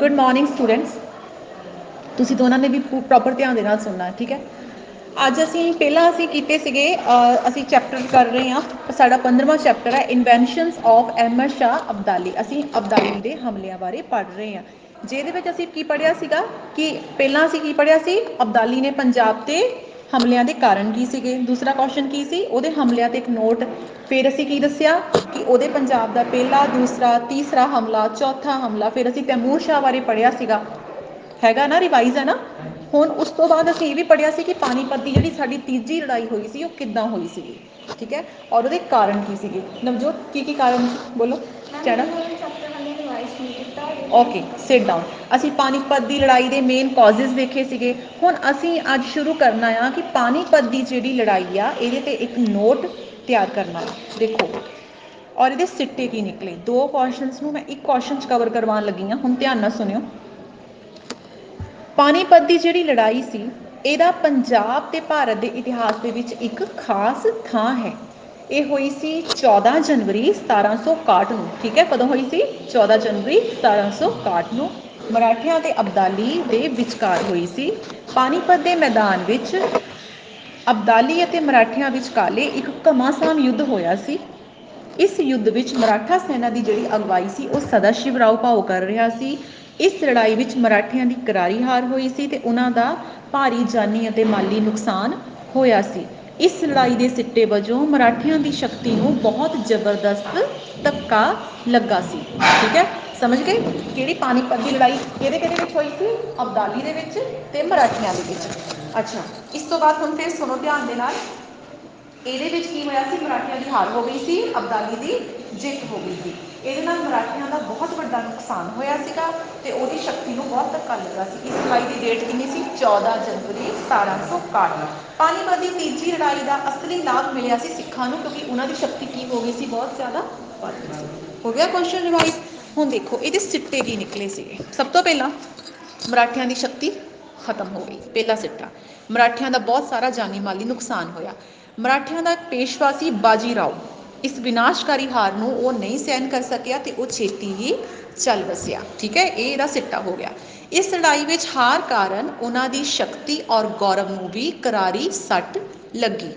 Good morning students ਤੁਸੀਂ ਦੋਨਾਂ ਨੇ ਵੀ ਪ੍ਰੋਪਰ ਧਿਆਨ ਦੇ ਨਾਲ ਸੁਣਨਾ ਹੈ ਠੀਕ ਹੈ? ਅੱਜ ਅਸੀਂ ਪਹਿਲਾਂ ਅਸੀਂ ਕੀਤੇ ਸੀਗੇ ਅਹ, ਅਸੀਂ ਚੈਪਟਰ ਕਰ ਰਹੇ ਹਾਂ। ਸਾਡਾ 15ਵਾਂ ਚੈਪਟਰ ਹੈ ਇਨਵੈਂਸ਼ਨਸ ਆਫ ਅਹਿਮਦ ਸ਼ਾਹ ਅਬਦਾਲੀ ਅਸੀਂ ਅਬਦਾਲੀ ਦੇ ਹਮਲਿਆਂ ਬਾਰੇ ਪੜ੍ਹ ਰਹੇ ਹਾਂ। ਜਿਹਦੇ ਵਿੱਚ ਅਸੀਂ ਕੀ ਪੜ੍ਹਿਆ ਸੀਗਾ? ਕਿ ਪਹਿਲਾਂ ਅਸੀਂ ਕੀ ਪੜ੍ਹਿਆ ਸੀ? ਅਬਦਾਲੀ ਨੇ ਪੰਜਾਬ ਤੇ ਹਮਲਿਆਂ ਦੇ ਕਾਰਨ ਕੀ ਸੀਗੇ? ਦੂਸਰਾ ਕੁਐਸਚਨ ਕੀ ਸੀ? ਉਹਦੇ ਹਮਲਿਆਂ ਤੇ ਇੱਕ ਨੋਟ ਫਿਰ ਅਸੀਂ ਕੀ ਦੱਸਿਆ? ਕਿ ਉਹਦੇ ਪੰਜਾਬ ਦਾ ਪਹਿਲਾ, ਦੂਸਰਾ, ਤੀਸਰਾ ਹਮਲਾ, ਚੌਥਾ ਹਮਲਾ, ਫਿਰ ਅਸੀਂ ਤੈਮੂਰ ਸ਼ਾਹ ਬਾਰੇ ਪੜ੍ਹਿਆ ਸੀਗਾ। ਹੈਗਾ ਨਾ ਰਿਵਾਈਜ਼ ਹੈ ਨਾ? ਹੁਣ ਉਸ ਤੋਂ ਬਾਅਦ ਅਸੀਂ ਇਹ ਵੀ ਪੜ੍ਹਿਆ ਸੀ ਕਿ ਪਾਣੀਪਤ ਦੀ ਜਿਹੜੀ ਸਾਡੀ ਤੀਜੀ ਲੜਾਈ ਹੋਈ ਸੀ, ਉਹ ਕਿੱਦਾਂ ਹੋਈ ਸੀਗੀ? ਠੀਕ ਹੈ? ਔਰ ਉਹਦੇ ਕਾਰਨ ਕੀ ਸੀਗੇ? ਨਵਜੋਤ, ਕੀ ਕੀ ਕਾਰਨ ਸੀ? ਬੋਲੋ। ਚੜਾ ਓਕੇ ਸਿਟ ਡਾਊਨ ਅਸੀਂ ਪਾਣੀਪਤ ਦੀ ਲੜਾਈ ਦੇ ਮੇਨ ਕਾਜ਼ਸ ਦੇਖੇ ਸੀਗੇ। ਹੁਣ ਅਸੀਂ ਅੱਜ ਸ਼ੁਰੂ ਕਰਨਾ ਆ ਕਿ ਪਾਣੀਪਤ ਦੀ ਜਿਹੜੀ ਲੜਾਈ ਆ, ਇਹਦੇ ਤੇ ਇੱਕ ਨੋਟ ਤਿਆਰ ਕਰਨਾ ਆ। ਦੇਖੋ, ਔਰ ਇਹਦੇ ਸਿੱਟੇ ਕੀ ਨਿਕਲੇ? ਦੋ ਕੁਐਸਚਨਸ ਨੂੰ ਮੈਂ ਇੱਕ ਕੁਐਸਚਨ ਚ ਕਵਰ ਕਰਵਾਉਣ ਲੱਗੀ ਹਾਂ। ਹੁਣ ਧਿਆਨ ਨਾਲ ਸੁਣਿਓ। ਪਾਣੀਪਤ ਦੀ ਜਿਹੜੀ ਲੜਾਈ ਸੀ, ਇਹਦਾ ਪੰਜਾਬ ਤੇ ਭਾਰਤ ਦੇ ਇਤਿਹਾਸ ਦੇ ਵਿੱਚ ਇੱਕ ਖਾਸ ਥਾਂ ਹੈ। ਇਹ ਹੋਈ ਸੀ 14 ਜਨਵਰੀ 1761 ਨੂੰ, ਠੀਕ ਹੈ? ਕਦੋਂ ਹੋਈ ਸੀ? 14 ਜਨਵਰੀ 1761 ਨੂੰ। ਮਰਾਠਿਆਂ ਤੇ ਅਬਦਾਲੀ ਦੇ ਵਿਚਕਾਰ ਹੋਈ ਸੀ। ਪਾਣੀਪਤ ਦੇ ਮੈਦਾਨ ਵਿੱਚ ਅਬਦਾਲੀ ਅਤੇ ਮਰਾਠਿਆਂ ਵਿਚਕਾਲੇ ਇੱਕ ਘਮਾਸਾਨ ਯੁੱਧ ਹੋਇਆ ਸੀ। ਇਸ ਯੁੱਧ ਵਿੱਚ ਮਰਾਠਾ ਸੈਨਾ ਦੀ ਜਿਹੜੀ ਅਗਵਾਈ ਸੀ, ਉਹ ਸਦਾ ਸ਼ਿਵ ਰਾਓ ਭਾਓ ਕਰ ਰਿਹਾ ਸੀ। ਇਸ ਲੜਾਈ ਵਿੱਚ ਮਰਾਠਿਆਂ ਦੀ ਕਰਾਰੀ ਹਾਰ ਹੋਈ ਸੀ ਤੇ ਉਹਨਾਂ ਦਾ ਭਾਰੀ ਜਾਨੀ ਅਤੇ ਮਾਲੀ ਨੁਕਸਾਨ ਹੋਇਆ ਸੀ। ਇਸ ਲੜਾਈ ਦੇ ਸਿੱਟੇ ਵਜੋਂ ਮਰਾਠਿਆਂ ਦੀ ਸ਼ਕਤੀ ਨੂੰ ਬਹੁਤ ਜ਼ਬਰਦਸਤ ਧੱਕਾ ਲੱਗਾ ਸੀ। ਠੀਕ ਹੈ? ਸਮਝ ਗਏ? ਕਿਹੜੀ ਪਾਣੀਪਤ ਦੀ ਲੜਾਈ? ਕਿਹਦੇ ਕਿਹਦੇ ਵਿੱਚ ਹੋਈ ਸੀ? ਅਬਦਾਲੀ ਦੇ ਵਿੱਚ ਤੇ ਮਰਾਠਿਆਂ ਦੇ ਵਿੱਚ। ਅੱਛਾ, ਇਸ ਤੋਂ ਬਾਅਦ ਹੁਣ ਫਿਰ ਸੁਣੋ ਧਿਆਨ ਦੇ ਨਾਲ। ਇਹਦੇ ਵਿੱਚ ਕੀ ਹੋਇਆ ਸੀ? ਮਰਾਠਿਆਂ ਦੀ ਹਾਰ ਹੋ ਗਈ ਸੀ, ਅਬਦਾਲੀ ਦੀ ਜਿੱਤ ਹੋ ਗਈ ਸੀ। ਇਹਦੇ ਨਾਲ ਮਰਾਠਿਆਂ ਦਾ ਬਹੁਤ ਵੱਡਾ ਨੁਕਸਾਨ ਹੋਇਆ ਸੀਗਾ ਤੇ ਉਹਦੀ ਸ਼ਕਤੀ ਨੂੰ ਬਹੁਤ ਧੱਕਾ ਲੱਗਾ ਸੀ। ਇਸ ਲੜਾਈ ਦੀ ਡੇਟ ਕਿੰਨੀ ਸੀ? 14 ਜਨਵਰੀ 1761 ਪਾਣੀਪਤ ਦੀ ਤੀਜੀ ਲੜਾਈ ਦਾ ਅਸਲੀ ਲਾਭ ਮਿਲਿਆ ਸੀ ਸਿੱਖਾਂ ਨੂੰ ਕਿਉਂਕਿ ਉਹਨਾਂ ਦੀ ਸ਼ਕਤੀ ਕੀ ਹੋ ਗਈ ਸੀ? ਬਹੁਤ ਜ਼ਿਆਦਾ ਵੱਧ ਗਈ ਸੀ। ਹੋ ਗਿਆ ਕੁਐਸਚਨ ਰਿਵਾਈਜ਼ ਹੁਣ ਦੇਖੋ, ਇਹਦੇ ਸਿੱਟੇ ਕੀ ਨਿਕਲੇ ਸੀਗੇ? ਸਭ ਤੋਂ ਪਹਿਲਾਂ ਮਰਾਠਿਆਂ ਦੀ ਸ਼ਕਤੀ ਖਤਮ ਹੋ ਗਈ। ਪਹਿਲਾ ਸਿੱਟਾ, ਮਰਾਠਿਆਂ ਦਾ ਬਹੁਤ ਸਾਰਾ ਜਾਨੀ ਮਾਲੀ ਨੁਕਸਾਨ ਹੋਇਆ। ਮਰਾਠਿਆਂ ਦਾ ਪੇਸ਼ਵਾ ਸੀ ਬਾਜੀ ਰਾਓ। ਇਸ ਵਿਨਾਸ਼ਕਾਰੀ ਹਾਰ ਨੂੰ ਉਹ ਨਹੀਂ ਸਹਿਨ ਕਰ ਸਕਿਆ ਤੇ ਉਹ ਛੇਤੀ ਹੀ ਚੱਲ ਵਸਿਆ। ਠੀਕ ਹੈ? ਇਹ ਇਹਦਾ ਸਿੱਟਾ ਹੋ ਗਿਆ। ਇਸ ਲੜਾਈ ਵਿੱਚ ਹਾਰ ਕਾਰਨ ਉਹਨਾਂ ਦੀ ਸ਼ਕਤੀ ਔਰ ਗੌਰਵ ਨੂੰ ਵੀ ਕਰਾਰੀ ਸੱਟ ਲੱਗੀ।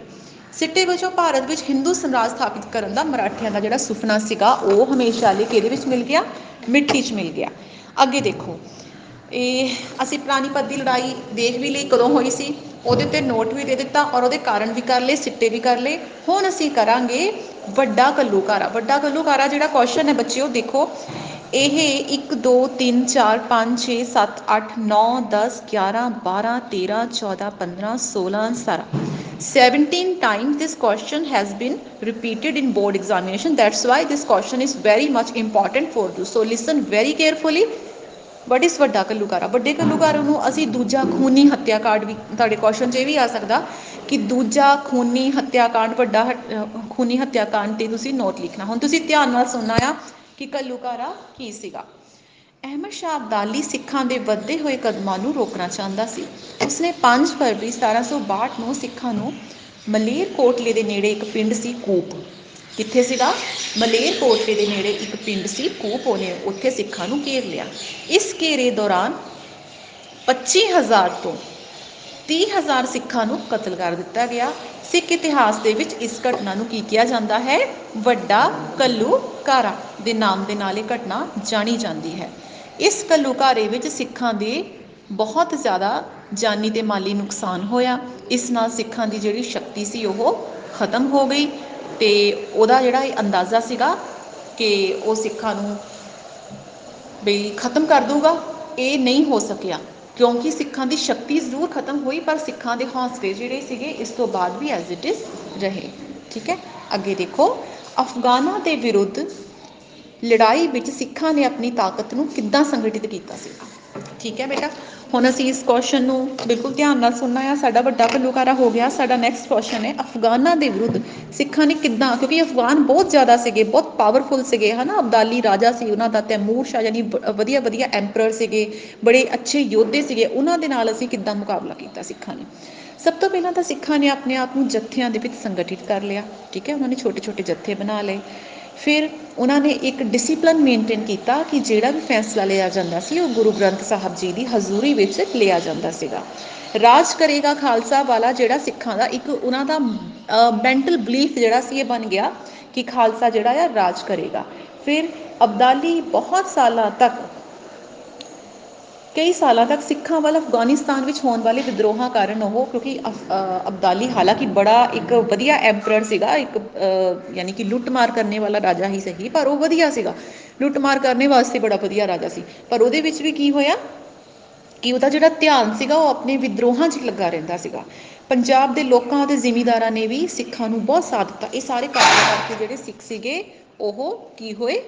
ਸਿੱਟੇ ਵਜੋਂ ਭਾਰਤ ਵਿੱਚ ਹਿੰਦੂ ਸਮਰਾਜ ਸਥਾਪਿਤ ਕਰਨ ਦਾ ਮਰਾਠਿਆਂ ਦਾ ਜਿਹੜਾ ਸੁਪਨਾ ਸੀਗਾ, ਉਹ ਹਮੇਸ਼ਾ ਲਈ ਕਿਹਦੇ ਵਿੱਚ ਮਿਲ ਗਿਆ? ਮਿੱਟੀ 'ਚ ਮਿਲ ਗਿਆ। ਅੱਗੇ ਦੇਖੋ। ਇਹ ਅਸੀਂ ਪਾਣੀਪਤ ਦੀ ਲੜਾਈ ਦੇਖ ਵੀ ਲਈ, ਕਦੋਂ ਹੋਈ ਸੀ? ਉਹਦੇ ਤੇ ਨੋਟ ਵੀ ਦੇ ਦਿੱਤਾ ਔਰ ਉਹਦੇ ਕਾਰਨ ਵੀ ਕਰ ਲਏ, ਸਿੱਟੇ ਵੀ ਕਰ ਲਏ। ਹੁਣ ਅਸੀਂ ਕਰਾਂਗੇ ਵੱਡਾ ਕੱਲੂਕਾਰਾ ਵੱਡਾ ਕੱਲੂਕਾਰਾ ਜਿਹੜਾ ਕੁਐਸਚਨ ਹੈ ਬੱਚਿਓ ਦੇਖੋ ਇਹ 1 2 3 4 5 6 7 8 9 10 11 12 13 14 15 16 17 17 times this question has been repeated in board examination that's why this question is very much important for you so listen very carefully what is Vadda ਘੱਲੂਘਾਰਾ ਵੱਡੇ ਘੱਲੂਘਾਰੇ ਨੂੰ ਅਸੀਂ ਦੂਜਾ ਖੂਨੀ ਹੱਤਿਆਕਾਂਡ ਵੀ, ਤੁਹਾਡੇ ਕੁਐਸਚਨ 'ਚ ਇਹ ਵੀ ਆ ਸਕਦਾ ਕਿ ਦੂਜਾ ਖੂਨੀ ਹੱਤਿਆਕਾਂਡ ਵੱਡਾ ਹੱਟ- ਅਹ, ਖੂਨੀ ਹੱਤਿਆਕਾਂਡ ਤੇ ਤੁਸੀਂ ਨੋਟ ਲਿਖਣਾ। ਹੁਣ ਤੁਸੀਂ ਧਿਆਨ ਨਾਲ ਸੁਣਨਾ ਆ ਕਿ ਘੱਲੂਘਾਰਾ ਕੀ ਸੀਗਾ। ਅਹਿਮਦ ਸ਼ਾਹ ਅਬਦਾਲੀ ਸਿੱਖਾਂ ਦੇ ਵੱਧਦੇ ਹੋਏ ਕਦਮਾਂ ਨੂੰ ਰੋਕਣਾ ਚਾਹੁੰਦਾ ਸੀ। ਉਸਨੇ 5 ਫਰਵਰੀ 1762 ਨੂੰ ਸਿੱਖਾਂ ਨੂੰ ਮਲੇਰ ਕੋਟਲੇ ਦੇ ਨੇੜੇ ਇੱਕ ਪਿੰਡ ਸੀ, ਕੂਪ। ਕਿੱਥੇ ਸੀਗਾ? ਮਲੇਰ ਕੋਟਲੇ ਦੇ ਨੇੜੇ ਇੱਕ ਪਿੰਡ ਸੀ ਕੂਪ ਉਹਨੇ ਉੱਥੇ ਸਿੱਖਾਂ ਨੂੰ ਘੇਰ ਲਿਆ। ਇਸ ਘੇਰੇ ਦੌਰਾਨ 25000 ਤੋਂ 30000 ਸਿੱਖਾਂ ਨੂੰ ਕਤਲ ਕਰ ਦਿੱਤਾ ਗਿਆ। ਸਿੱਖ ਇਤਿਹਾਸ ਦੇ ਵਿੱਚ ਇਸ ਘਟਨਾ ਨੂੰ ਕੀ ਕਿਹਾ ਜਾਂਦਾ ਹੈ? ਵੱਡਾ ਕੱਲੂ ਕਾਰਾ ਦੇ ਨਾਮ ਦੇ ਨਾਲ ਇਹ ਘਟਨਾ ਜਾਣੀ ਜਾਂਦੀ ਹੈ। ਇਸ ਕੱਲੂ ਘਾਰੇ ਵਿੱਚ ਸਿੱਖਾਂ ਦੇ ਬਹੁਤ ਜ਼ਿਆਦਾ ਜਾਨੀ ਤੇ ਮਾਲੀ ਨੁਕਸਾਨ ਹੋਇਆ। ਇਸ ਨਾਲ ਸਿੱਖਾਂ ਦੀ ਜਿਹੜੀ ਸ਼ਕਤੀ ਸੀ, ਉਹ ਖਤਮ ਹੋ ਗਈ। ਤੇ ਉਹਦਾ ਜਿਹੜਾ ਇਹ ਅੰਦਾਜ਼ਾ ਸੀਗਾ ਕਿ ਉਹ ਸਿੱਖਾਂ ਨੂੰ ਬਈ ਖਤਮ ਕਰ ਦੂਗਾ ਇਹ ਨਹੀਂ ਹੋ ਸਕਿਆ। ਕਿਉਂਕਿ ਸਿੱਖਾਂ ਦੀ ਸ਼ਕਤੀ ਜ਼ਰੂਰ ਖਤਮ ਹੋਈ, ਪਰ ਸਿੱਖਾਂ ਦੇ ਹੌਸਲੇ ਜਿਹੜੇ ਸੀਗੇ, ਇਸ ਤੋਂ ਬਾਅਦ ਵੀ ਐਜ਼ ਇਟ ਇਜ਼ ਰਹੇ। ਠੀਕ ਹੈ? ਅੱਗੇ ਦੇਖੋ, ਅਫਗਾਨਾਂ ਦੇ ਵਿਰੁੱਧ ਲੜਾਈ ਵਿੱਚ ਸਿੱਖਾਂ ਨੇ ਆਪਣੀ ਤਾਕਤ ਨੂੰ ਕਿੱਦਾਂ ਸੰਗਠਿਤ ਕੀਤਾ ਸੀ? ਠੀਕ ਹੈ ਬੇਟਾ? ਹੁਣ ਅਸੀਂ ਇਸ ਕੁਐਸਚਨ ਨੂੰ ਬਿਲਕੁਲ ਧਿਆਨ ਨਾਲ ਸੁਣਨਾ ਆ। ਸਾਡਾ ਵੱਡਾ ਘੱਲੂਘਾਰਾ ਹੋ ਗਿਆ। ਸਾਡਾ ਨੈਕਸਟ ਕੁਐਸਚਨ ਹੈ ਅਫਗਾਨਾਂ ਦੇ ਵਿਰੁੱਧ। ਸਿੱਖਾਂ ਨੇ ਕਿੱਦਾਂ, ਕਿਉਂਕਿ ਅਫਗਾਨ ਬਹੁਤ ਜ਼ਿਆਦਾ ਸੀਗੇ, ਬਹੁਤ ਪਾਵਰਫੁਲ ਸੀਗੇ, ਹਨਾ? ਅਬਦਾਲੀ ਰਾਜਾ ਸੀ ਉਹਨਾਂ ਦਾ, ਤੈਮੂਰ ਸ਼ਾਹ ਯਾਨੀ ਵ- ਵਧੀਆ ਵਧੀਆ ਐਮਪਰਰ ਸੀਗੇ, ਬੜੇ ਅੱਛੇ ਯੋਧੇ ਸੀਗੇ। ਉਹਨਾਂ ਦੇ ਨਾਲ ਅਸੀਂ ਕਿੱਦਾਂ ਮੁਕਾਬਲਾ ਕੀਤਾ ਸਿੱਖਾਂ ਨੇ? ਸਭ ਤੋਂ ਪਹਿਲਾਂ ਤਾਂ ਸਿੱਖਾਂ ਨੇ ਆਪਣੇ ਆਪ ਨੂੰ ਜੱਥਿਆਂ ਦੇ ਵਿੱਚ ਸੰਗਠਿਤ ਕਰ ਲਿਆ। ਠੀਕ ਹੈ? ਉਹਨਾਂ ਨੇ ਛੋਟੇ ਛੋਟੇ ਜੱਥੇ ਬਣਾ ਲਏ। ਫਿਰ ਉਹਨਾਂ ਨੇ ਇੱਕ ਡਿਸੀਪਲਨ ਮੇਨਟੇਨ ਕੀਤਾ ਕਿ ਜਿਹੜਾ ਵੀ ਫੈਸਲਾ ਲਿਆ ਜਾਂਦਾ ਸੀ, ਉਹ ਗੁਰੂ ਗ੍ਰੰਥ ਸਾਹਿਬ ਜੀ ਦੀ ਹਜ਼ੂਰੀ ਵਿੱਚ ਲਿਆ ਜਾਂਦਾ ਸੀਗਾ। ਰਾਜ ਕਰੇਗਾ ਖਾਲਸਾ ਵਾਲਾ ਜਿਹੜਾ ਸਿੱਖਾਂ ਦਾ ਇੱਕ ਉਹਨਾਂ ਦਾ ਮੈਂਟਲ ਬਲੀਫ ਜਿਹੜਾ ਸੀ ਇਹ ਬਣ ਗਿਆ ਕਿ ਖਾਲਸਾ ਜਿਹੜਾ ਆ, ਰਾਜ ਕਰੇਗਾ। ਫਿਰ ਅਬਦਾਲੀ ਬਹੁਤ ਸਾਲਾਂ ਤੱਕ ਕਈ ਸਾਲਾਂ ਤੱਕ ਸਿੱਖਾਂ ਵੱਲ ਅਫਗਾਨਿਸਤਾਨ ਵਿੱਚ ਹੋਣ ਵਾਲੇ ਵਿਦਰੋਹਾਂ ਕਾਰਨ ਉਹ, ਕਿਉਂਕਿ ਅਬਦਾਲੀ ਹਾਲਾਂਕਿ ਬੜਾ ਇੱਕ ਵਧੀਆ ਐਮਪਰਰ ਸੀਗਾ, ਇੱਕ ਯਾਨੀ ਕਿ ਲੁੱਟਮਾਰ ਕਰਨੇ ਵਾਲਾ ਰਾਜਾ ਹੀ ਸਹੀ, ਪਰ ਉਹ ਵਧੀਆ ਸੀਗਾ। ਲੁੱਟਮਾਰ ਕਰਨੇ ਵਾਸਤੇ ਬੜਾ ਵਧੀਆ ਰਾਜਾ ਸੀ। ਪਰ ਉਹਦੇ ਵਿੱਚ ਵੀ ਕੀ ਹੋਇਆ? ਕਿ ਉਹਦਾ ਜਿਹੜਾ ਧਿਆਨ ਸੀਗਾ, ਉਹ ਆਪਣੇ ਵਿਦਰੋਹਾਂ 'ਚ ਲੱਗਾ ਰਹਿੰਦਾ ਸੀਗਾ। ਪੰਜਾਬ ਦੇ ਲੋਕਾਂ ਅਤੇ ਜ਼ਿਮੀਂਦਾਰਾਂ ਨੇ ਵੀ ਸਿੱਖਾਂ ਨੂੰ ਬਹੁਤ ਸਾਥ ਦਿੱਤਾ। ਇਹ ਸਾਰੇ ਕਾਰਨ ਕਰਕੇ ਜਿਹੜੇ ਸਿੱਖ ਸੀਗੇ, ਉਹ ਕੀ ਹੋਏ?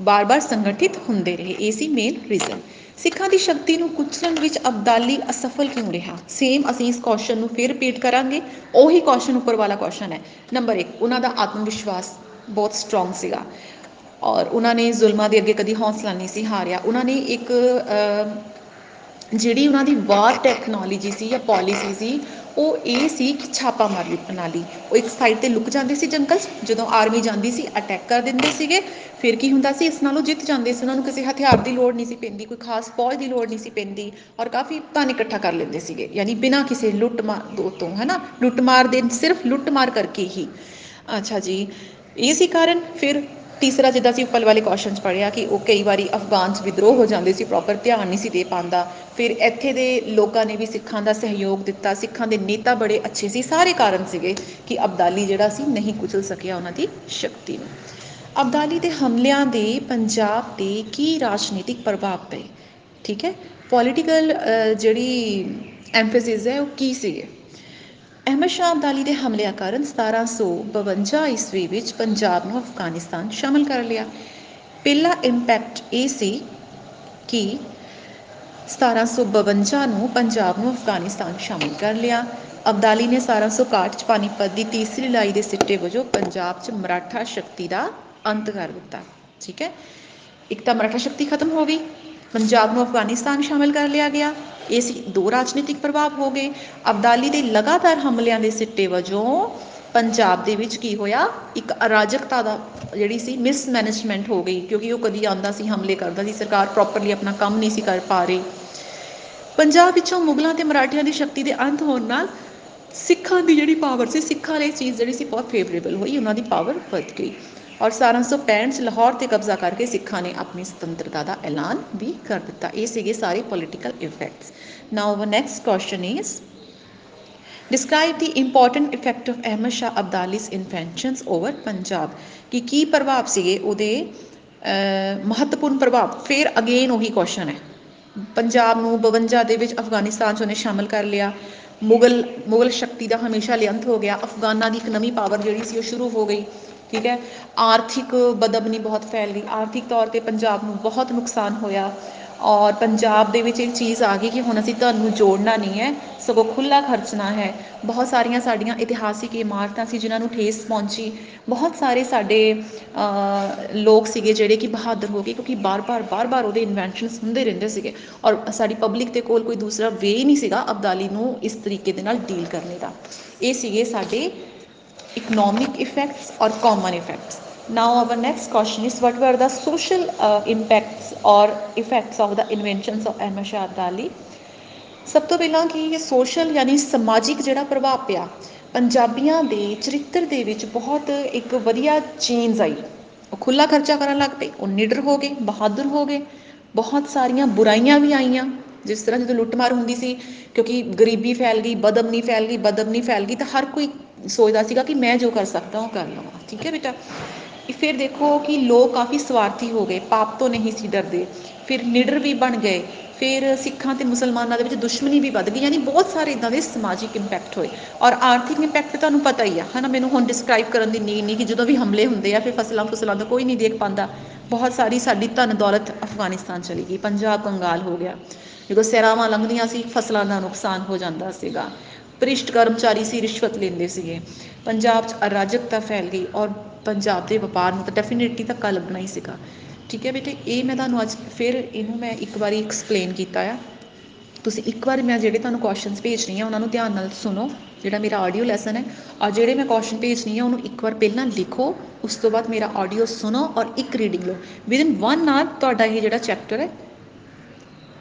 ਬਾਰ-ਬਾਰ ਸੰਗਠਿਤ ਹੁੰਦੇ ਰਹੇ। ਇਹ ਸੀ ਮੇਨ ਰੀਜ਼ਨ ਸਿੱਖਾਂ ਦੀ ਸ਼ਕਤੀ ਨੂੰ ਕੁਚਲਣ ਵਿੱਚ ਅਬਦਾਲੀ ਅਸਫਲ ਕਿਉਂ ਰਿਹਾ? ਸੇਮ ਅਸੀਂ ਇਸ ਕੁਐਸਚਨ ਨੂੰ ਫਿਰ ਰਿਪੀਟ ਕਰਾਂਗੇ। ਉਹੀ ਕੁਐਸਚਨ ਉੱਪਰ ਵਾਲਾ ਕੁਐਸਚਨ ਹੈ। ਨੰਬਰ 1 ਉਹਨਾਂ ਦਾ ਆਤਮ ਵਿਸ਼ਵਾਸ ਬਹੁਤ ਸਟਰੋਂਗ ਸੀਗਾ। ਔਰ ਉਹਨਾਂ ਨੇ ਜ਼ੁਲਮਾਂ ਦੇ ਅੱਗੇ ਕਦੀ ਹੌਸਲਾ ਨਹੀਂ ਸੀ ਹਾਰਿਆ। ਉਹਨਾਂ ਨੇ ਇੱਕ ਜਿਹੜੀ ਉਹਨਾਂ ਦੀ ਵਾਰ ਟੈਕਨੋਲੋਜੀ ਸੀ ਜਾਂ ਪਾਲਿਸੀ ਸੀ ਉਹ ਇਹ ਸੀ ਕਿ ਛਾਪਾ ਮਾਰੀ ਪ੍ਰਣਾਲੀ ਉਹ ਇੱਕ ਸਾਈਡ ਤੇ ਲੁਕ ਜਾਂਦੇ ਸੀ ਜੰਗਲ, ਜਦੋਂ ਆਰਮੀ ਜਾਂਦੀ ਸੀ ਅਟੈਕ ਕਰ ਦਿੰਦੇ ਸੀਗੇ। ਫਿਰ ਕੀ ਹੁੰਦਾ ਸੀ, ਇਸ ਨਾਲੋਂ ਜਿੱਤ ਜਾਂਦੇ ਸੀ। ਉਹਨਾਂ ਨੂੰ ਕਿਸੇ ਹਥਿਆਰ ਦੀ ਲੋੜ ਨਹੀਂ ਸੀ ਪੈਂਦੀ, ਕੋਈ ਖਾਸ ਫੌਜ ਦੀ ਲੋੜ ਨਹੀਂ ਸੀ ਪੈਂਦੀ ਔਰ ਕਾਫੀ ਧਨ ਇਕੱਠਾ ਕਰ ਲੈਂਦੇ ਸੀਗੇ। ਯਾਨੀ ਬਿਨਾਂ ਕਿਸੇ ਲੁੱਟ ਮਾਰ ਤੋਂ, ਹੈਨਾ? ਲੁੱਟ ਮਾਰ ਦੇ, ਸਿਰਫ ਲੁੱਟ ਮਾਰ ਕਰਕੇ ਹੀ। ਅੱਛਾ ਜੀ, ਇਹ ਸੀ ਕਾਰਨ। ਫਿਰ ਤੀਸਰਾ ਜਿੱਦਾਂ ਅਸੀਂ ਉੱਪਰ ਵਾਲੇ ਕੁਐਸਚਨ 'ਚ ਪੜ੍ਹਿਆ ਕਿ ਉਹ ਕਈ ਵਾਰੀ ਅਫਗਾਨ 'ਚ ਵਿਦਰੋਹ ਹੋ ਜਾਂਦੇ ਸੀ ਪ੍ਰੋਪਰ ਧਿਆਨ ਨਹੀਂ ਸੀ ਦੇ ਪਾਉਂਦਾ। ਫਿਰ ਇੱਥੇ ਦੇ ਲੋਕਾਂ ਨੇ ਵੀ ਸਿੱਖਾਂ ਦਾ ਸਹਿਯੋਗ ਦਿੱਤਾ, ਸਿੱਖਾਂ ਦੇ ਨੇਤਾ ਬੜੇ ਅੱਛੇ ਸੀ, ਸਾਰੇ ਕਾਰਨ ਸੀਗੇ ਕਿ ਅਬਦਾਲੀ ਜਿਹੜਾ ਸੀ ਨਹੀਂ ਕੁਚਲ ਸਕਿਆ ਉਹਨਾਂ ਦੀ ਸ਼ਕਤੀ ਨੂੰ। ਅਬਦਾਲੀ ਦੇ ਹਮਲਿਆਂ ਦੇ ਪੰਜਾਬ ਤੇ ਕੀ ਰਾਜਨੀਤਿਕ ਪ੍ਰਭਾਵ ਪਏ? ਠੀਕ ਹੈ? ਪੋਲੀਟੀਕਲ ਜਿਹੜੀ ਐਮਫੈਸਿਸ ਹੈ ਉਹ ਕੀ ਸੀਗੇ? ਅਹਿਮਦ ਸ਼ਾਹ ਅਬਦਾਲੀ ਦੇ ਹਮਲਿਆਂ ਕਾਰਨ 1752 ਈਸਵੀ ਵਿੱਚ ਪੰਜਾਬ ਨੂੰ ਅਫਗਾਨਿਸਤਾਨ ਸ਼ਾਮਲ ਕਰ ਲਿਆ। ਪਹਿਲਾ ਇੰਪੈਕਟ ਇਹ ਸੀ ਕਿ 1752 ਨੂੰ ਪੰਜਾਬ ਨੂੰ ਅਫਗਾਨਿਸਤਾਨ ਸ਼ਾਮਲ ਕਰ ਲਿਆ। ਅਬਦਾਲੀ ਨੇ 1761 ਚ ਪਾਨੀਪਤ ਦੀ ਤੀਸਰੀ ਲੜਾਈ ਦੇ ਸਿੱਟੇ ਵਜੋਂ ਪੰਜਾਬ 'ਚ ਮਰਾਠਾ ਸ਼ਕਤੀ ਦਾ ਅੰਤ ਕਰ ਦਿੱਤਾ। ਠੀਕ ਹੈ? ਇੱਕ ਤਾਂ ਮਰਾਠਾ ਸ਼ਕਤੀ ਖਤਮ ਹੋ ਗਈ। ਪੰਜਾਬ ਨੂੰ ਅਫਗਾਨਿਸਤਾਨ ਸ਼ਾਮਲ ਕਰ ਲਿਆ ਗਿਆ। ਇਹ ਸੀ ਦੋ ਰਾਜਨੀਤਿਕ ਪ੍ਰਭਾਵ ਹੋ ਗਏ। ਅਬਦਾਲੀ ਦੇ ਲਗਾਤਾਰ ਹਮਲਿਆਂ ਦੇ ਸਿੱਟੇ ਵਜੋਂ ਪੰਜਾਬ ਦੇ ਵਿੱਚ ਕੀ ਹੋਇਆ? ਇੱਕ ਅਰਾਜਕਤਾ ਦਾ ਜਿਹੜੀ ਸੀ ਮਿਸਮੈਨੇਜਮੈਂਟ ਹੋ ਗਈ, ਕਿਉਂਕਿ ਉਹ ਕਦੀ ਆਂਦਾ ਸੀ, ਹਮਲੇ ਕਰਦਾ ਸੀ। ਸਰਕਾਰ ਪ੍ਰੋਪਰਲੀ ਆਪਣਾ ਕੰਮ ਨਹੀਂ ਸੀ ਕਰ ਪਾ ਰਹੀ। ਪੰਜਾਬ ਵਿੱਚੋਂ ਮੁਗਲਾਂ ਤੇ ਮਰਾਠਿਆਂ ਦੀ ਸ਼ਕਤੀ ਦੇ ਅੰਤ ਹੋਣ ਨਾਲ ਸਿੱਖਾਂ ਦੀ ਜਿਹੜੀ ਪਾਵਰ ਸੀ, ਸਿੱਖਾਂ ਲਈ ਚੀਜ਼ ਜਿਹੜੀ ਸੀ ਬਹੁਤ ਫੇਵਰੇਬਲ ਹੋਈ, ਉਹਨਾਂ ਦੀ ਪਾਵਰ ਵੱਧ ਗਈ। ਔਰ 1765 ਚ ਲਾਹੌਰ ਤੇ ਕਬਜ਼ਾ ਕਰਕੇ ਸਿੱਖਾਂ ਨੇ ਆਪਣੀ ਸੁਤੰਤਰਤਾ ਦਾ ਐਲਾਨ ਵੀ ਕਰ ਦਿੱਤਾ। ਇਹ ਸੀਗੇ ਸਾਰੇ political effects now our next question is describe the important effect of Ahmad Shah Abdali's invasions over Punjab ਕਿ ਕੀ ਪ੍ਰਭਾਵ ਸੀਗੇ ਉਹਦੇ ਮਹੱਤਵਪੂਰਨ ਪ੍ਰਭਾਵ ਫਿਰ ਅਗੇਨ ਉਹੀ ਕੁਐਸਚਨ ਹੈ ਪੰਜਾਬ ਨੂੰ 52 ਦੇ ਵਿੱਚ ਅਫਗਾਨਿਸਤਾਨ 'ਚ ਉਹਨੇ ਸ਼ਾਮਲ ਕਰ ਲਿਆ ਮੁਗਲ ਮੁਗਲ ਸ਼ਕਤੀ ਦਾ ਹਮੇਸ਼ਾ ਲਿਅੰਤ ਹੋ ਗਿਆ ਅਫਗਾਨਾਂ ਦੀ ਇੱਕ ਨਵੀਂ ਪਾਵਰ ਜਿਹੜੀ ਸੀ ਉਹ ਸ਼ੁਰੂ ਹੋ ਗਈ ਠੀਕ ਹੈ? ਆਰਥਿਕ ਬਦਬਨੀ ਬਹੁਤ ਫੈਲ। ਗਈ ਆਰਥਿਕ ਤੌਰ ਤੇ ਪੰਜਾਬ ਨੂੰ ਬਹੁਤ ਨੁਕਸਾਨ ਹੋਇਆ। ਔਰ ਪੰਜਾਬ ਦੇ ਵਿੱਚ ਇੱਕ ਚੀਜ਼ ਆ ਗਈ ਕਿ ਹੁਣ ਅਸੀਂ ਤੁਹਾਨੂੰ ਜੋੜਨਾ ਨਹੀਂ ਹੈ, ਸਗੋਂ ਖੁੱਲਾ ਖਰਚਣਾ ਹੈ। ਬਹੁਤ ਸਾਰੀਆਂ ਸਾਡੀਆਂ ਇਤਿਹਾਸਿਕ ਇਮਾਰਤਾਂ ਸੀ ਜਿਨ੍ਹਾਂ ਨੂੰ ਠੇਸ ਪਹੁੰਚੀ। ਬਹੁਤ ਸਾਰੇ ਸਾਡੇ ਲੋਕ ਸੀਗੇ ਜਿਹੜੇ ਕਿ ਬਹਾਦਰ ਹੋ ਗਏ ਕਿਉਂਕਿ ਬਾਰ-ਬਾਰ ਬਾਰ-ਬਾਰ ਉਹਦੇ ਇਨਵੈਂਸ਼ਨਸ ਹੁੰਦੇ ਰਹਿੰਦੇ ਸੀਗੇ। ਔਰ ਸਾਡੀ ਪਬਲਿਕ ਦੇ ਕੋਲ ਕੋਈ ਦੂਸਰਾ ਵੇ ਹੀ ਨਹੀਂ ਸੀਗਾ ਅਬਦਾਲੀ ਨੂੰ ਇਸ ਤਰੀਕੇ ਦੇ ਨਾਲ ਡੀਲ ਕਰਨੇ ਦਾ। ਇਹ ਸੀਗੇ ਸਾਡੇ economic effects or common effects. Now our next question is what were the social uh, impacts or effects of the inventions of Ahmad Shah Abdali? ਸਭ ਤੋਂ ਪਹਿਲਾਂ ਕਿ ਇਹ ਸੋਸ਼ਲ ਯਾਨੀ ਸਮਾਜਿਕ ਜਿਹੜਾ ਪ੍ਰਭਾਵ ਪਿਆ ਪੰਜਾਬੀਆਂ ਦੇ ਚਰਿੱਤਰ ਦੇ ਵਿੱਚ ਬਹੁਤ ਇੱਕ ਵਧੀਆ ਚੇਂਜ ਆਈ। ਉਹ ਖੁੱਲਾ ਖਰਚਾ ਕਰਨ ਲੱਗ ਪਏ ਉਹ ਨਿਡਰ ਹੋ ਗਏ ਬਹਾਦਰ ਹੋ ਗਏ। ਬਹੁਤ ਸਾਰੀਆਂ ਬੁਰਾਈਆਂ ਵੀ ਆਈਆਂ ਜਿਸ ਤਰ੍ਹਾਂ ਜਦੋਂ ਲੁੱਟਮਾਰ ਹੁੰਦੀ ਸੀ ਕਿਉਂਕਿ ਗਰੀਬੀ ਫੈਲ ਗਈ ਬਦਅਮਨੀ ਫੈਲ ਗਈ ਬਦਅਮਨੀ ਫੈਲ ਗਈ ਤਾਂ ਹਰ ਕੋਈ ਸੋਚਦਾ ਸੀਗਾ ਕਿ ਮੈਂ ਜੋ ਕਰ ਸਕਦਾ ਉਹ ਕਰ ਲਵਾਂ। ਠੀਕ ਹੈ ਬੇਟਾ? ਫਿਰ ਦੇਖੋ ਕਿ ਲੋਕ ਕਾਫੀ ਸਵਾਰਥੀ ਹੋ ਗਏ, ਪਾਪ ਤੋਂ ਨਹੀਂ ਸੀ ਡਰਦੇ। ਫਿਰ ਲੀਡਰ ਵੀ ਬਣ ਗਏ। ਫਿਰ ਸਿੱਖਾਂ ਤੇ ਮੁਸਲਮਾਨਾਂ ਦੇ ਵਿੱਚ ਦੁਸ਼ਮਣੀ ਵੀ ਵੱਧ ਗਈ, ਯਾਨੀ ਬਹੁਤ ਸਾਰੇ ਇਦਾਂ ਦੇ ਸਮਾਜਿਕ ਇੰਪੈਕਟ ਹੋਏ। ਔਰ ਆਰਥਿਕ ਇੰਪੈਕਟ ਤੁਹਾਨੂੰ ਪਤਾ ਹੀ ਆ, ਹਨਾ? ਮੈਨੂੰ ਹੁਣ ਡਿਸਕ੍ਰਾਈਬ ਕਰਨ ਦੀ ਨੀਡ ਨਹੀਂ ਕਿ ਜਦੋਂ ਵੀ ਹਮਲੇ ਹੁੰਦੇ ਆ, ਫਿਰ ਫਸਲਾਂ ਫਸਲਾਂ ਦਾ ਕੋਈ ਨਹੀਂ ਦੇਖ ਪਾਉਂਦਾ। ਬਹੁਤ ਸਾਰੀ ਸਾਡੀ ਧਨ ਦੌਲਤ ਅਫਗਾਨਿਸਤਾਨ ਚਲੀ ਗਈ। ਪੰਜਾਬ ਕੰਗਾਲ ਹੋ ਗਿਆ। ਜਦੋਂ ਸੈਰਾਵਾਂ ਲੰਘਦੀਆਂ ਸੀ, ਫਸਲਾਂ ਦਾ ਨੁਕਸਾਨ ਹੋ ਜਾਂਦਾ ਸੀਗਾ। ਭ੍ਰਿਸ਼ਟ ਕਰਮਚਾਰੀ ਸੀ, ਰਿਸ਼ਵਤ ਲੈਂਦੇ ਸੀਗੇ। ਪੰਜਾਬ 'ਚ ਅਰਾਜਕਤਾ ਫੈਲ ਗਈ ਔਰ ਪੰਜਾਬ ਦੇ ਵਪਾਰ ਨੂੰ ਤਾਂ ਡੈਫੀਨਿਟਲੀ ਧੱਕਾ ਲੱਗਣਾ ਹੀ ਸੀਗਾ। ਠੀਕ ਹੈ ਬੇਟੇ, ਇਹ ਮੈਂ ਤੁਹਾਨੂੰ ਅੱਜ ਫਿਰ ਇਹਨੂੰ ਮੈਂ ਇੱਕ ਵਾਰੀ ਐਕਸਪਲੇਨ ਕੀਤਾ ਆ। ਤੁਸੀਂ ਇੱਕ ਵਾਰ ਮੈਂ ਜਿਹੜੇ ਤੁਹਾਨੂੰ ਕੁਐਸਚਨਸ ਭੇਜ ਰਹੀ ਹਾਂ ਉਹਨਾਂ ਨੂੰ ਧਿਆਨ ਨਾਲ ਸੁਣੋ। ਜਿਹੜਾ ਮੇਰਾ ਆਡੀਓ ਲੈਸਨ ਹੈ ਔਰ ਜਿਹੜੇ ਮੈਂ ਕੁਐਸਚਨ ਭੇਜਣੀ ਆ ਉਹਨੂੰ ਇੱਕ ਵਾਰ ਪਹਿਲਾਂ ਲਿਖੋ, ਉਸ ਤੋਂ ਬਾਅਦ ਮੇਰਾ ਆਡੀਓ ਸੁਣੋ ਔਰ ਇੱਕ ਰੀਡਿੰਗ ਲਓ। ਵਿਦਨ 1 ਆਰ ਤੁਹਾਡਾ ਇਹ ਜਿਹੜਾ ਚੈਪਟਰ ਹੈ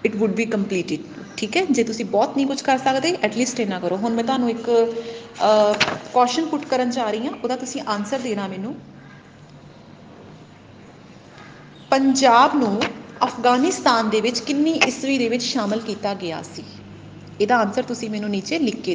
ਇਟ ਵੁੱਡ ਬੀ ਕੰਪਲੀਟਡ ਠੀਕ ਹੈ? ਜੇ ਤੁਸੀਂ ਬਹੁਤ ਨਹੀਂ ਕੁਝ ਕਰ ਸਕਦੇ ਐਟਲੀਸਟ ਇੰਨਾ ਕਰੋ। ਹੁਣ ਮੈਂ ਤੁਹਾਨੂੰ ਇੱਕ ਕੁਐਸਚਨ ਪੁੱਟ ਕਰਨ ਜਾ ਰਹੀ ਹਾਂ, ਉਹਦਾ ਤੁਸੀਂ ਆਨਸਰ ਦੇਣਾ ਮੈਨੂੰ। ਪੰਜਾਬ ਨੂੰ ਅਫਗਾਨਿਸਤਾਨ ਦੇ ਵਿੱਚ ਕਿੰਨੀ ਈਸਵੀ ਦੇ ਵਿੱਚ ਸ਼ਾਮਲ ਕੀਤਾ ਗਿਆ ਸੀ? ਇਹਦਾ ਆਨਸਰ ਤੁਸੀਂ ਮੈਨੂੰ ਨੀਚੇ ਲਿਖ ਕੇ